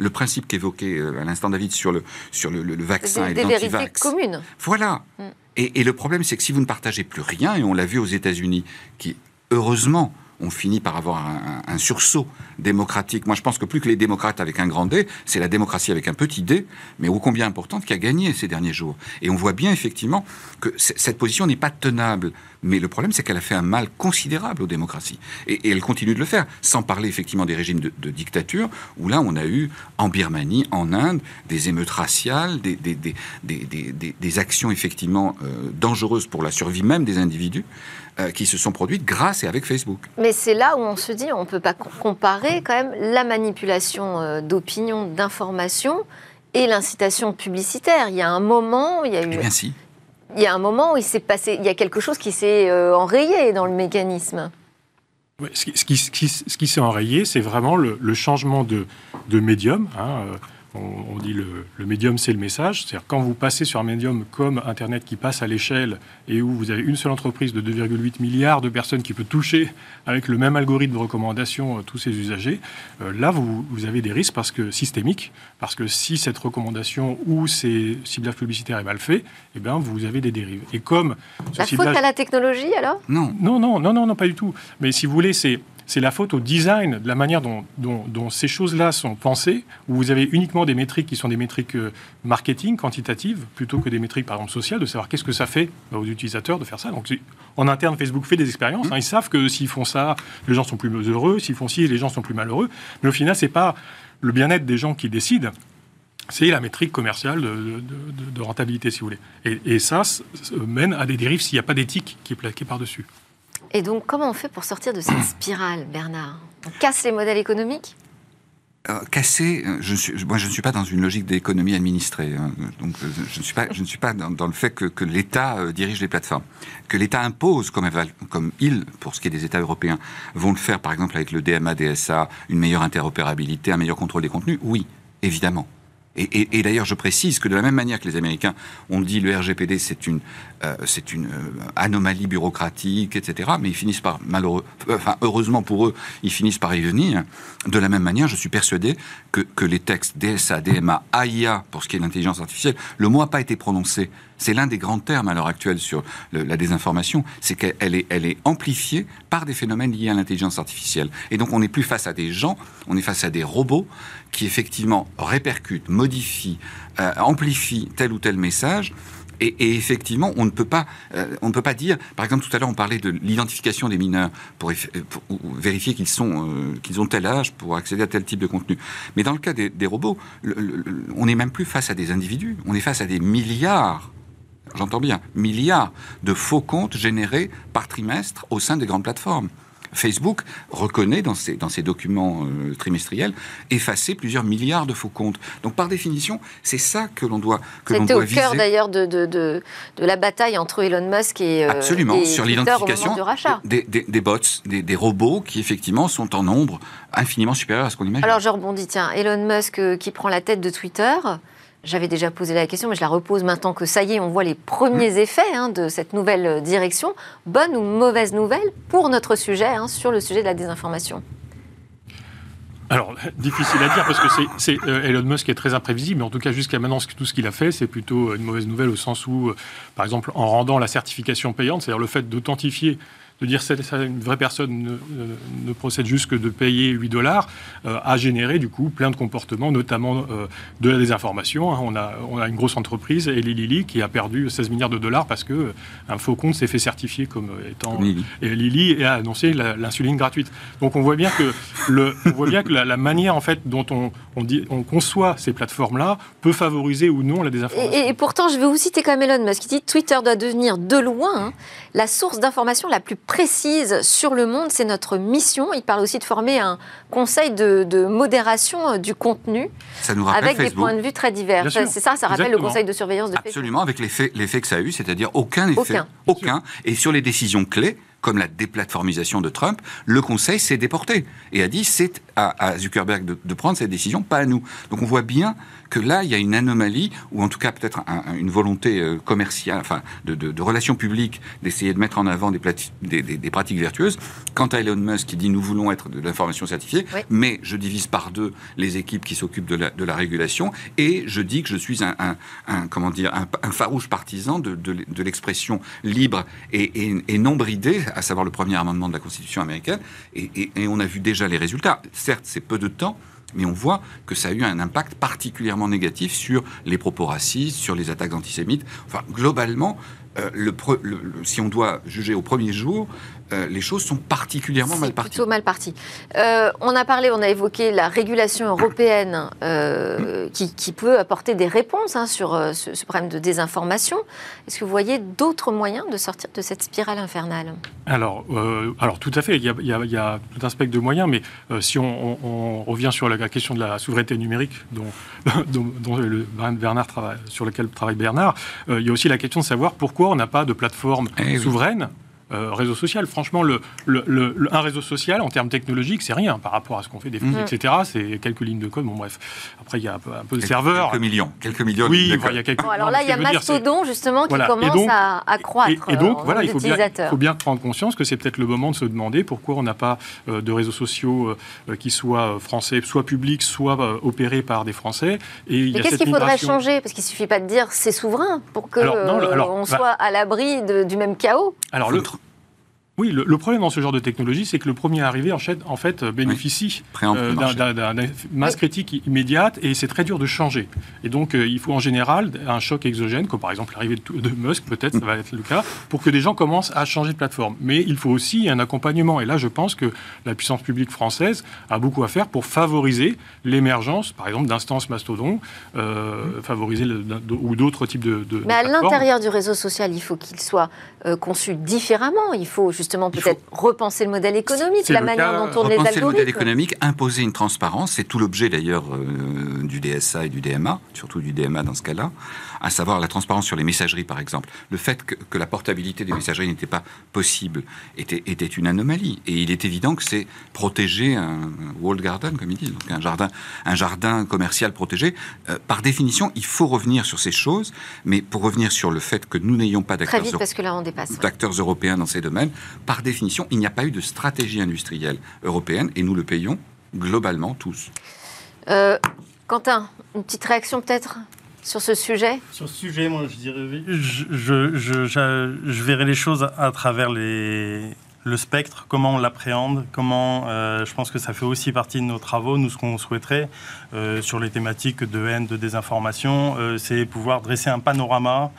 Speaker 3: le principe qu'évoquait euh, à l'instant David sur le, sur le, vaccin
Speaker 1: et
Speaker 3: l'antivax. Des vérités
Speaker 1: communes.
Speaker 3: Voilà. Mm. Et, et, le problème, c'est que si vous ne partagez plus rien, et on l'a vu aux États-Unis, qui heureusement on finit par avoir un, sursaut démocratique. Moi, je pense que plus que les démocrates avec un grand D, c'est la démocratie avec un petit D, mais ô combien importante, qui a gagné ces derniers jours. Et on voit bien effectivement que cette position n'est pas tenable. Mais le problème, c'est qu'elle a fait un mal considérable aux démocraties. Et, elle continue de le faire, sans parler effectivement des régimes de, dictature, où là, on a eu en Birmanie, en Inde, des émeutes raciales, des, actions effectivement euh, dangereuses pour la survie même des individus. Euh, qui se sont produites grâce et avec Facebook.
Speaker 1: Mais c'est là où on se dit, on ne peut pas comparer quand même la manipulation euh, d'opinion, d'information et l'incitation publicitaire. Il y a un moment, il y a eu...
Speaker 3: Eh bien si.
Speaker 1: Il y a un moment où il s'est passé, il y a quelque chose qui s'est euh, enrayé dans le mécanisme.
Speaker 4: ce qui, ce qui, s'est enrayé, c'est vraiment le, changement de, de médium. Hein, on, dit le, le médium, c'est le message. C'est-à-dire quand vous passez sur un médium comme Internet qui passe à l'échelle et où vous avez une seule entreprise de 2,8 milliards de personnes qui peut toucher avec le même algorithme de recommandation euh, tous ces usagers, euh, là, vous, avez des risques parce que systémiques, parce que si cette recommandation ou ces ciblages publicitaires est mal fait, eh bien, vous avez des dérives.
Speaker 1: Et comme la faute à la technologie, alors?
Speaker 4: Non, non, non, non, non, non, pas du tout. Mais si vous voulez, c'est c'est la faute au design, de la manière dont, ces choses-là sont pensées, où vous avez uniquement des métriques qui sont des métriques euh, marketing, quantitatives, plutôt que des métriques, par exemple, sociales, de savoir qu'est-ce que ça fait bah, aux utilisateurs de faire ça. Donc, en interne, Facebook fait des expériences. Hein. ils savent que s'ils font ça, les gens sont plus heureux. S'ils font ci, les gens sont plus malheureux. Mais au final, c'est pas le bien-être des gens qui décident c'est la métrique commerciale de, rentabilité, si vous voulez. Et, et ça, mène à des dérives s'il n'y a pas d'éthique qui est plaquée par-dessus.
Speaker 1: Et donc, comment on fait pour sortir de cette spirale, Bernard? On casse les modèles économiques?
Speaker 3: Euh, casser, euh, je moi je ne suis pas dans une logique d'économie administrée, hein. donc euh, je ne suis pas, je ne suis pas dans, le fait que, l'État dirige les plateformes, que l'État impose, comme, comme il, pour ce qui est des États européens, vont le faire par exemple avec le DMA, DSA, une meilleure interopérabilité, un meilleur contrôle des contenus, oui, évidemment. Et, d'ailleurs, je précise que de la même manière que les Américains ont dit le RGPD, c'est une, euh, c'est une euh, anomalie bureaucratique, etc. Mais ils finissent par, malheureux, enfin, heureusement pour eux, ils finissent par y venir. De la même manière, je suis persuadé que, que les textes DSA, DMA, AIA, pour ce qui est de l'intelligence artificielle, le mot n'a pas été prononcé. C'est l'un des grands termes à l'heure actuelle sur la désinformation, c'est qu'elle est, elle est amplifiée par des phénomènes liés à l'intelligence artificielle. Et donc on n'est plus face à des gens, on est face à des robots qui effectivement répercutent, modifient, euh, amplifient tel ou tel message. Et, effectivement, on ne peut pas, euh, on ne peut pas dire. Par exemple, tout à l'heure, on parlait de l'identification des mineurs pour, vérifier qu'ils sont, euh, qu'ils ont tel âge pour accéder à tel type de contenu. Mais dans le cas des, robots, on n'est même plus face à des individus. On est face à des milliards. J'entends bien, milliards de faux comptes générés par trimestre au sein des grandes plateformes. Facebook reconnaît dans ses, dans ses documents euh, trimestriels effacer plusieurs milliards de faux comptes. Donc par définition, c'est ça que l'on doit que
Speaker 1: C'était au cœur d'ailleurs de, de, de, la bataille entre Elon Musk et
Speaker 3: euh, Absolument, sur l'identification des, des, des, bots, des, des, robots qui effectivement sont en nombre infiniment supérieur à ce qu'on imagine.
Speaker 1: Alors je rebondis, tiens, Elon Musk euh, qui prend la tête de Twitter, j'avais déjà posé la question, mais je la repose maintenant que ça y est, on voit les premiers mmh. effets hein, de cette nouvelle euh, direction. Bonne ou mauvaise nouvelle pour notre sujet, hein, sur le sujet de la désinformation?
Speaker 4: Alors, difficile à dire parce que c'est euh, Elon Musk est très imprévisible, mais en tout cas jusqu'à maintenant, tout ce qu'il a fait, c'est plutôt une mauvaise nouvelle au sens où, euh, par exemple, en rendant la certification payante, c'est-à-dire le fait d'authentifier de dire que une vraie personne ne, procède juste que de payer 8 dollars, euh, a généré du coup plein de comportements, notamment euh, de la désinformation. Hein. On, a, on a une grosse entreprise, Eli Lilly, qui a perdu 16 milliards de dollars parce que euh, un faux compte s'est fait certifier comme étant Lilly. et Lilly a annoncé l'insuline gratuite. Donc on voit bien que le, on voit bien que la, manière en fait dont on, on, dit, on conçoit ces plateformes-là peut favoriser ou non la désinformation.
Speaker 1: Et, pourtant, je vais vous citer quand même Elon Musk qui dit Twitter doit devenir de loin hein, la source d'information la plus précise sur le monde. C'est notre mission. Il parle aussi de former un conseil de, modération euh, du contenu
Speaker 3: ça nous
Speaker 1: avec des points de vue très divers. C'est ça, ça rappelle le conseil de surveillance de
Speaker 3: Facebook. Absolument, avec l'effet que ça a eu, c'est-à-dire aucun effet. Aucun. aucun. Et sur les décisions clés, comme la déplatformisation de Trump, le Conseil s'est déporté et a dit c'est à, Zuckerberg de, prendre cette décision, pas à nous. Donc on voit bien que là, il y a une anomalie, ou en tout cas peut-être une volonté euh, commerciale, enfin de, de, relations publiques, d'essayer de mettre en avant des, des, des, pratiques vertueuses. Quant à Elon Musk qui dit nous voulons être de l'information certifiée, mais je divise par deux les équipes qui s'occupent de la, de la, régulation, et je dis que je suis un, un, comment dire, un, farouche partisan de, de l'expression libre et, et, non bridée, à savoir le premier amendement de la Constitution américaine, et, et on a vu déjà les résultats. Certes, c'est peu de temps, mais on voit que ça a eu un impact particulièrement négatif sur les propos racistes, sur les attaques antisémites. Enfin, globalement, euh, le, si on doit juger au premier jour, euh, les choses sont particulièrement mal parties.
Speaker 1: Plutôt mal parties. Euh, on a parlé, on a évoqué la régulation européenne qui, peut apporter des réponses hein, sur ce, problème de désinformation. Est-ce que vous voyez d'autres moyens de sortir de cette spirale infernale?
Speaker 4: Alors, alors, tout à fait. Il y, a, tout un spectre de moyens, mais si on, revient sur la, question de la souveraineté numérique, dont, dont, le, Bernard travaille, sur lequel travaille Bernard, il y a aussi la question de savoir pourquoi on n'a pas de plateforme eh souveraine euh, réseau social. Franchement, le, un réseau social, en termes technologiques, c'est rien par rapport à ce qu'on fait des films, mm. etc. C'est quelques lignes de code. Bon, bref. Après, il y a un peu, de serveurs.
Speaker 3: Quelques millions. Quelques millions
Speaker 4: oui, il y a quelques...
Speaker 1: alors là, il y a Mastodon, justement, qui commence à, croître.
Speaker 4: Et, donc, voilà, il faut bien, faut bien, prendre conscience que c'est peut-être le moment de se demander pourquoi on n'a pas euh, de réseaux sociaux euh, qui soient français, soit publics, soit opérés par des Français.
Speaker 1: Et Mais qu'est-ce qu'il faudrait changer? Parce qu'il ne suffit pas de dire c'est souverain pour qu'on bah soit à l'abri du même chaos.
Speaker 4: Alors, le, oui, le, problème dans ce genre de technologie, c'est que le premier arrivé, en fait, en fait bénéficie euh, d'une masse critique immédiate et c'est très dur de changer. Et donc, euh, il faut en général un choc exogène, comme par exemple l'arrivée de, Musk, peut-être, ça va être le cas, pour que des gens commencent à changer de plateforme. Mais il faut aussi un accompagnement. Et là, je pense que la puissance publique française a beaucoup à faire pour favoriser l'émergence, par exemple, d'instances mastodon, euh, favoriser ou d'autres types de, de
Speaker 1: Mais à l'intérieur du réseau social, il faut qu'il soit conçu différemment. Il faut justement justement peut-être repenser le modèle économique, la manière dont on les algorithmes.
Speaker 3: le modèle économique, imposer une transparence, c'est tout l'objet d'ailleurs euh, du DSA et du DMA, surtout du DMA dans ce cas-là à savoir la transparence sur les messageries, par exemple. Le fait que, la portabilité des messageries n'était pas possible était, était, une anomalie. Et il est évident que c'est protéger un, walled garden, comme ils disent, donc un jardin, un jardin commercial protégé. Euh, par définition, il faut revenir sur ces choses, mais pour revenir sur le fait que nous n'ayons pas d'acteurs, d'acteurs européens dans ces domaines, par définition, il n'y a pas eu de stratégie industrielle européenne, et nous le payons globalement tous.
Speaker 1: Euh, Quentin, une petite réaction peut-être? Sur ce sujet
Speaker 2: Sur ce sujet, moi, je dirais, je, je, je, je verrais les choses à travers les, le spectre, comment on l'appréhende, comment, euh, je pense que ça fait aussi partie de nos travaux, nous ce qu'on souhaiterait euh, sur les thématiques de haine, de désinformation, euh, c'est pouvoir dresser un panorama,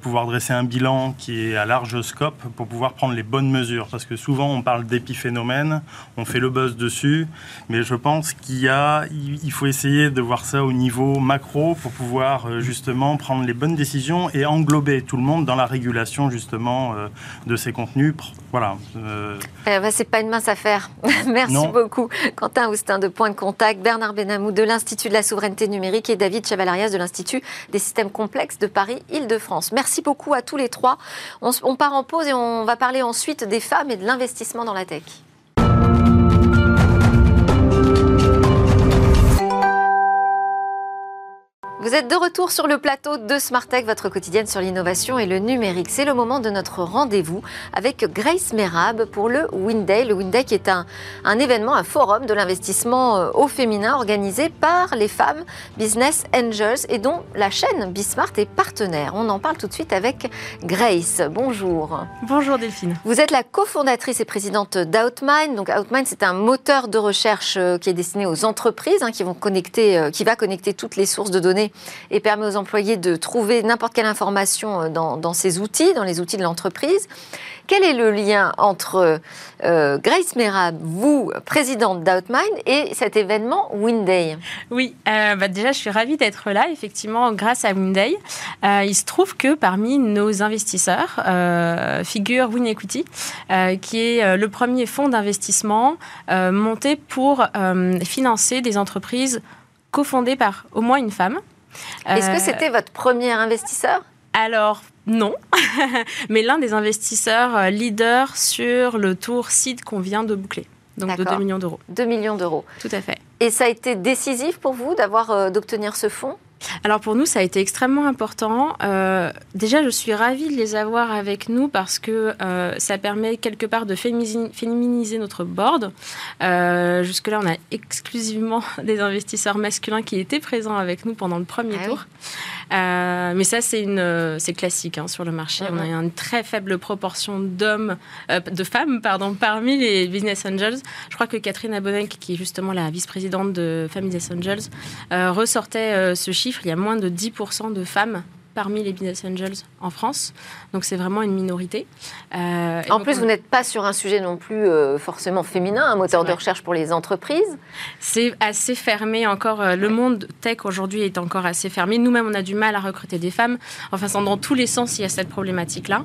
Speaker 2: pouvoir dresser un bilan qui est à large scope pour pouvoir prendre les bonnes mesures, parce que souvent on parle d'épiphénomènes, on fait le buzz dessus, mais je pense qu'il y a, il faut essayer de voir ça au niveau macro pour pouvoir justement prendre les bonnes décisions et englober tout le monde dans la régulation justement de ces contenus. Voilà,
Speaker 1: euh... bah, c'est pas une mince affaire. Merci beaucoup. Quentin Oustin de Point de Contact, Bernard Benamou de l'Institut de la souveraineté numérique et David Chavalarias de l'Institut des systèmes complexes de Paris-Île-de-France. Merci beaucoup à tous les trois. on part en pause et on va parler ensuite des femmes et de l'investissement dans la tech. Vous êtes de retour sur le plateau de Smartech, votre quotidienne sur l'innovation et le numérique. C'est le moment de notre rendez-vous avec Grace Merab pour le Winday. Le Winday qui est un, un événement, un forum de l'investissement euh, au féminin organisé par les femmes Business Angels et dont la chaîne Bismart est partenaire. On en parle tout de suite avec Grace. Bonjour.
Speaker 5: Bonjour Delphine.
Speaker 1: Vous êtes la cofondatrice et présidente d'Outmind. Donc Outmind, c'est un moteur de recherche euh, qui est destiné aux entreprises hein, qui vont connecter, euh, qui va connecter toutes les sources de données et permet aux employés de trouver n'importe quelle information euh, dans, ces outils, dans les outils de l'entreprise. Quel est le lien entre euh, Grace Merab, vous, présidente d'Outmind, et cet événement Winday?
Speaker 5: Oui, euh, bah déjà, je suis ravie d'être là, effectivement, grâce à Winday. il se trouve que parmi nos investisseurs figure Win Equity, qui est le premier fonds d'investissement monté pour financer des entreprises cofondées par au moins une femme.
Speaker 1: Est-ce que euh, c'était votre premier investisseur?
Speaker 5: Alors, non, mais l'un des investisseurs euh, leaders sur le tour CID qu'on vient de boucler. donc de 2 millions d'euros.
Speaker 1: 2 millions d'euros.
Speaker 5: Tout à fait.
Speaker 1: Et ça a été décisif pour vous d'avoir d'obtenir ce fonds?
Speaker 5: Alors pour nous, ça a été extrêmement important. Euh, déjà, je suis ravie de les avoir avec nous parce que euh, ça permet quelque part de féminiser notre board. Euh, jusque-là, on a exclusivement des investisseurs masculins qui étaient présents avec nous pendant le premier ah tour. Mais ça, c'est une, c'est classique hein, sur le marché. On a une très faible proportion d'hommes, de femmes, pardon, parmi les business angels. Je crois que Catherine Abonnec, qui est justement la vice-présidente de Family Angels, ressortait ce chiffre il y a moins de 10% de femmes parmi les business angels en France. Donc c'est vraiment une minorité.
Speaker 1: Euh, en plus, vous n'êtes pas sur un sujet non plus euh, forcément féminin, un moteur de recherche pour les entreprises.
Speaker 5: C'est assez fermé encore. Euh, le monde tech aujourd'hui est encore assez fermé. Nous-mêmes, on a du mal à recruter des femmes. Enfin, dans tous les sens, il y a cette problématique-là.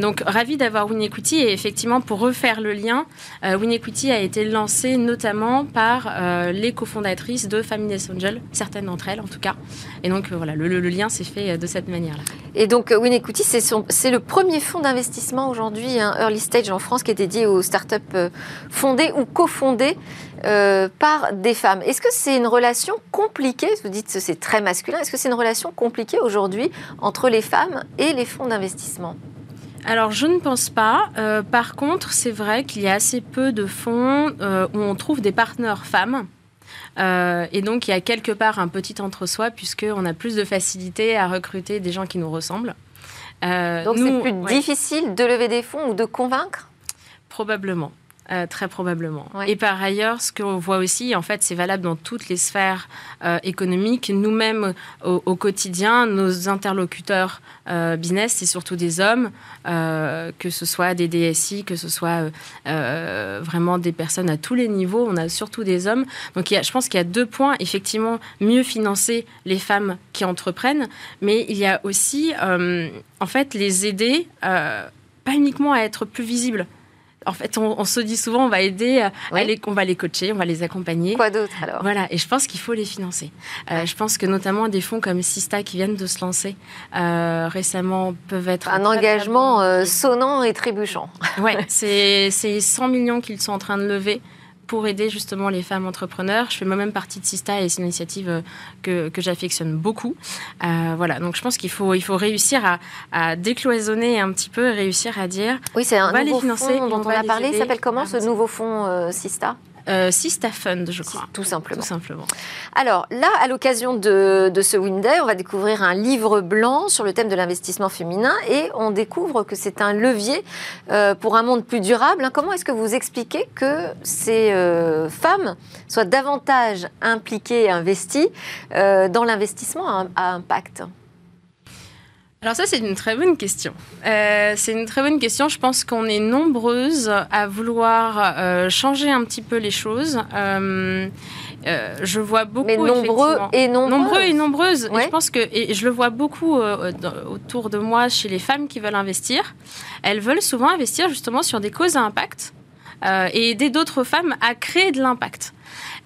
Speaker 5: donc, ravi d'avoir Win Equity. Et effectivement, pour refaire le lien, Win Equity a été lancé notamment par les cofondatrices de Family Angel, certaines d'entre elles en tout cas. Et donc, voilà, le, le lien s'est fait de cette manière-là.
Speaker 1: Et donc, Win Equity, c'est le premier fonds d'investissement aujourd'hui, un early stage en France, qui est dédié aux startups euh, fondées ou cofondées euh, par des femmes. Est-ce que c'est une relation compliquée Vous dites que c'est très masculin. Est-ce que c'est une relation compliquée aujourd'hui entre les femmes et les fonds d'investissement?
Speaker 5: Alors, je ne pense pas. Euh, par contre, c'est vrai qu'il y a assez peu de fonds où on trouve des partenaires femmes. Euh, et donc, il y a quelque part un petit entre-soi, puisqu'on a plus de facilité à recruter des gens qui nous ressemblent.
Speaker 1: Euh, donc, c'est plus difficile de lever des fonds ou de convaincre?
Speaker 5: Probablement. Euh, très probablement. Et par ailleurs, ce qu'on voit aussi, en fait, c'est valable dans toutes les sphères euh, économiques. Nous-mêmes, au, quotidien, nos interlocuteurs euh, business, c'est surtout des hommes, que ce soit des DSI, que ce soit vraiment des personnes à tous les niveaux. On a surtout des hommes. Donc, il y a, je pense qu'il y a deux points. Effectivement, mieux financer les femmes qui entreprennent, mais il y a aussi, en fait, les aider pas uniquement à être plus visibles en fait, on, se dit souvent, on va aider, euh, on va les coacher, on va les accompagner.
Speaker 1: Quoi d'autre alors?
Speaker 5: Voilà, et je pense qu'il faut les financer. Euh, je pense que notamment des fonds comme Sista qui viennent de se lancer euh, récemment peuvent être...
Speaker 1: Un engagement sonnant et trébuchant.
Speaker 5: Oui, c'est 100 millions qu'ils sont en train de lever pour aider justement les femmes entrepreneurs. Je fais moi-même partie de Sista et c'est une initiative euh, que, que j'affectionne beaucoup. Euh, voilà, donc je pense qu'il faut, il faut réussir à, à, décloisonner un petit peu et réussir à dire
Speaker 1: oui, c'est un nouveau fonds dont on, a parlé. Il s'appelle comment ce nouveau fonds euh, Sista?
Speaker 5: Euh, Sista Fund, je crois.
Speaker 1: Tout simplement.
Speaker 5: Tout simplement.
Speaker 1: Alors là, à l'occasion de, ce Winday, on va découvrir un livre blanc sur le thème de l'investissement féminin et on découvre que c'est un levier euh, pour un monde plus durable. Hein, comment est-ce que vous expliquez que ces euh, femmes soient davantage impliquées et investies euh, dans l'investissement à impact?
Speaker 5: Alors ça, c'est une très bonne question. Euh, c'est une très bonne question. Je pense qu'on est nombreuses à vouloir euh, changer un petit peu les choses. Euh, je vois beaucoup. Mais
Speaker 1: nombreux et nombreuses.
Speaker 5: Nombreux et nombreuses. je pense que et je le vois beaucoup autour de moi chez les femmes qui veulent investir. Elles veulent souvent investir justement sur des causes à impact et aider d'autres femmes à créer de l'impact.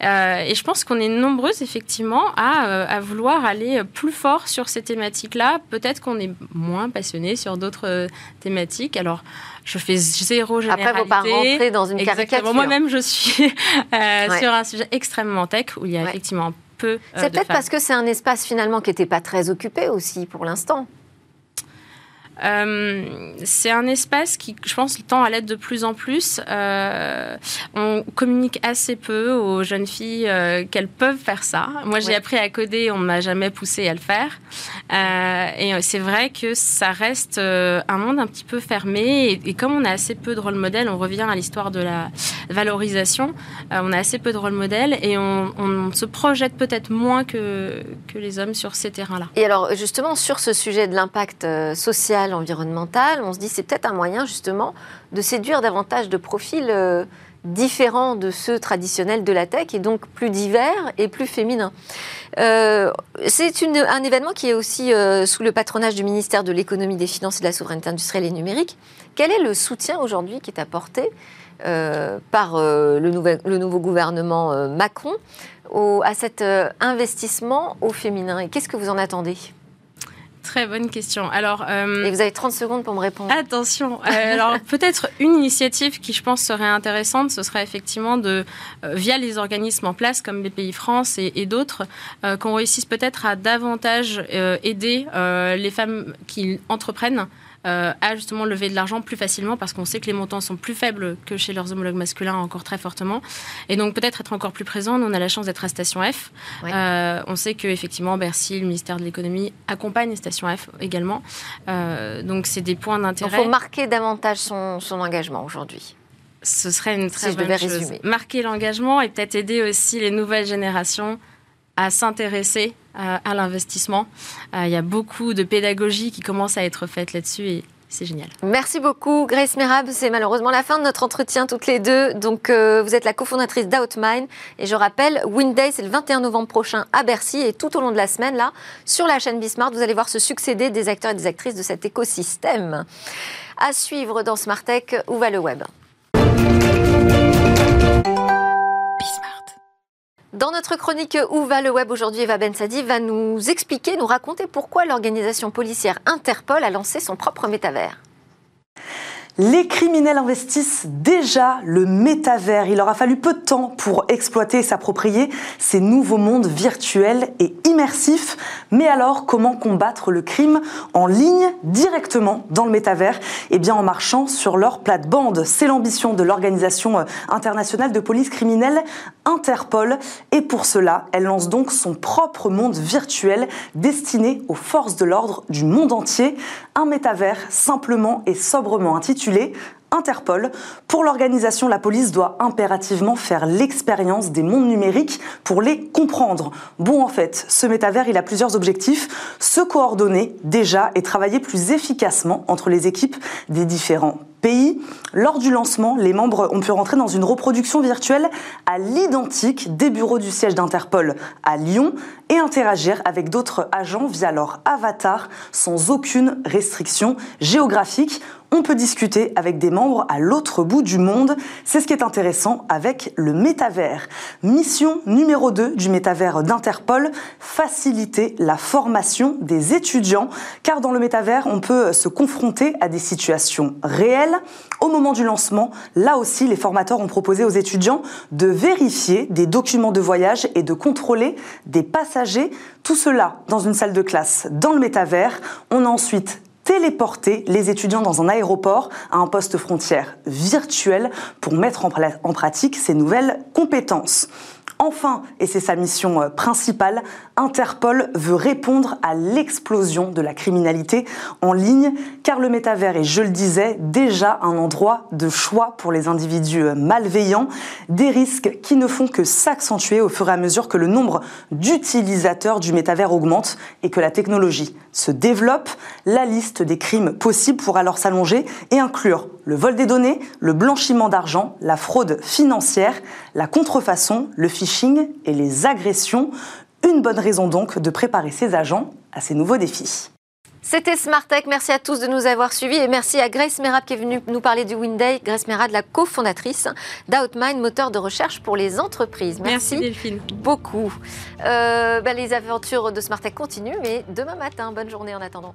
Speaker 5: Euh, et je pense qu'on est nombreuses, effectivement, à, euh, à, vouloir aller plus fort sur ces thématiques-là. Peut-être qu'on est moins passionné sur d'autres euh, thématiques. Alors, je fais zéro généralité.
Speaker 1: Après, faut pas rentrer dans une caricature.
Speaker 5: Moi-même, je suis sur un sujet extrêmement tech où il y a effectivement peu.
Speaker 1: c'est peut-être parce que c'est un espace finalement qui n'était pas très occupé aussi pour l'instant.
Speaker 5: Euh, c'est un espace qui, je pense, tend à l'être de plus en plus. Euh, on communique assez peu aux jeunes filles euh, qu'elles peuvent faire ça. Moi, j'ai appris à coder, on ne m'a jamais poussé à le faire. et c'est vrai que ça reste un monde un petit peu fermé. Et, comme on a assez peu de rôle modèle, on revient à l'histoire de la valorisation. on a assez peu de rôle modèle et on, on se projette peut-être moins que, que les hommes sur ces terrains-là.
Speaker 1: Et alors, justement, sur ce sujet de l'impact social, environnemental, on se dit c'est peut-être un moyen justement de séduire davantage de profils euh, différents de ceux traditionnels de la tech et donc plus divers et plus féminins. Euh, c'est un événement qui est aussi euh, sous le patronage du ministère de l'économie, des finances et de la souveraineté industrielle et numérique. Quel est le soutien aujourd'hui qui est apporté par le, nouveau gouvernement Macron à cet investissement au féminin? Et qu'est-ce que vous en attendez?
Speaker 5: Très bonne question. Alors,
Speaker 1: euh, Et vous avez 30 secondes pour me répondre.
Speaker 5: Attention. Euh, alors, peut-être une initiative qui, je pense, serait intéressante, ce serait effectivement de, via les organismes en place comme BPI France et, et d'autres, qu'on réussisse peut-être à davantage aider les femmes qui entreprennent euh, à justement lever de l'argent plus facilement parce qu'on sait que les montants sont plus faibles que chez leurs homologues masculins encore très fortement. Et donc peut-être être encore plus présent. Nous, on a la chance d'être à Station F. Euh, on sait qu'effectivement, Bercy, le ministère de l'économie accompagne Station F également. Euh, donc c'est des points d'intérêt.
Speaker 1: Il faut marquer davantage son, son engagement aujourd'hui.
Speaker 5: Ce serait une très bonne chose. Résumer. Marquer l'engagement et peut-être aider aussi les nouvelles générations à s'intéresser à l'investissement. Euh, il y a beaucoup de pédagogie qui commence à être faite là-dessus et c'est génial.
Speaker 1: Merci beaucoup, Grace Merab. C'est malheureusement la fin de notre entretien toutes les deux. Donc, euh, vous êtes la cofondatrice d'Outmine. Et je rappelle, Winday, c'est le 21 novembre prochain à Bercy. Et tout au long de la semaine, là, sur la chaîne Bismart, vous allez voir se succéder des acteurs et des actrices de cet écosystème. À suivre dans Smartech, où va le web? Dans notre chronique Où va le web aujourd'hui, Eva Bensadi va nous expliquer, nous raconter pourquoi l'organisation policière Interpol a lancé son propre métavers.
Speaker 6: Les criminels investissent déjà le métavers. Il aura fallu peu de temps pour exploiter et s'approprier ces nouveaux mondes virtuels et immersifs. Mais alors, comment combattre le crime en ligne directement dans le métavers? Eh bien, en marchant sur leur plate-bande. C'est l'ambition de l'Organisation euh, internationale de police criminelle Interpol. Et pour cela, elle lance donc son propre monde virtuel destiné aux forces de l'ordre du monde entier. Un métavers simplement et sobrement intitulé Interpol. Pour l'organisation, la police doit impérativement faire l'expérience des mondes numériques pour les comprendre. Bon, en fait, ce métavers, il a plusieurs objectifs. Se coordonner déjà et travailler plus efficacement entre les équipes des différents pays. Lors du lancement, les membres ont pu rentrer dans une reproduction virtuelle à l'identique des bureaux du siège d'Interpol à Lyon et interagir avec d'autres agents via leur avatar sans aucune restriction géographique. On peut discuter avec des membres à l'autre bout du monde. C'est ce qui est intéressant avec le métavers. Mission numéro 2 du métavers d'Interpol, faciliter la formation des étudiants. Car dans le métavers, on peut se confronter à des situations réelles au moment du lancement, là aussi, les formateurs ont proposé aux étudiants de vérifier des documents de voyage et de contrôler des passagers. Tout cela dans une salle de classe dans le métavers. On a ensuite téléporté les étudiants dans un aéroport à un poste frontière virtuel pour mettre en, pratique ces nouvelles compétences. Enfin, et c'est sa mission euh, principale, Interpol veut répondre à l'explosion de la criminalité en ligne, car le métavers est, je le disais, déjà un endroit de choix pour les individus malveillants, des risques qui ne font que s'accentuer au fur et à mesure que le nombre d'utilisateurs du métavers augmente et que la technologie se développe. La liste des crimes possibles pourra alors s'allonger et inclure le vol des données, le blanchiment d'argent, la fraude financière, la contrefaçon, le phishing et les agressions. Une bonne raison donc de préparer ses agents à ces nouveaux défis.
Speaker 1: C'était Smartech. Merci à tous de nous avoir suivis et merci à Grace Merad qui est venue nous parler du Winday. Grace Merad, la cofondatrice d'Outmind, moteur de recherche pour les entreprises.
Speaker 5: Merci, Delphine.
Speaker 1: Beaucoup. Euh, bah, les aventures de Smartech continuent, mais demain matin. Bonne journée en attendant.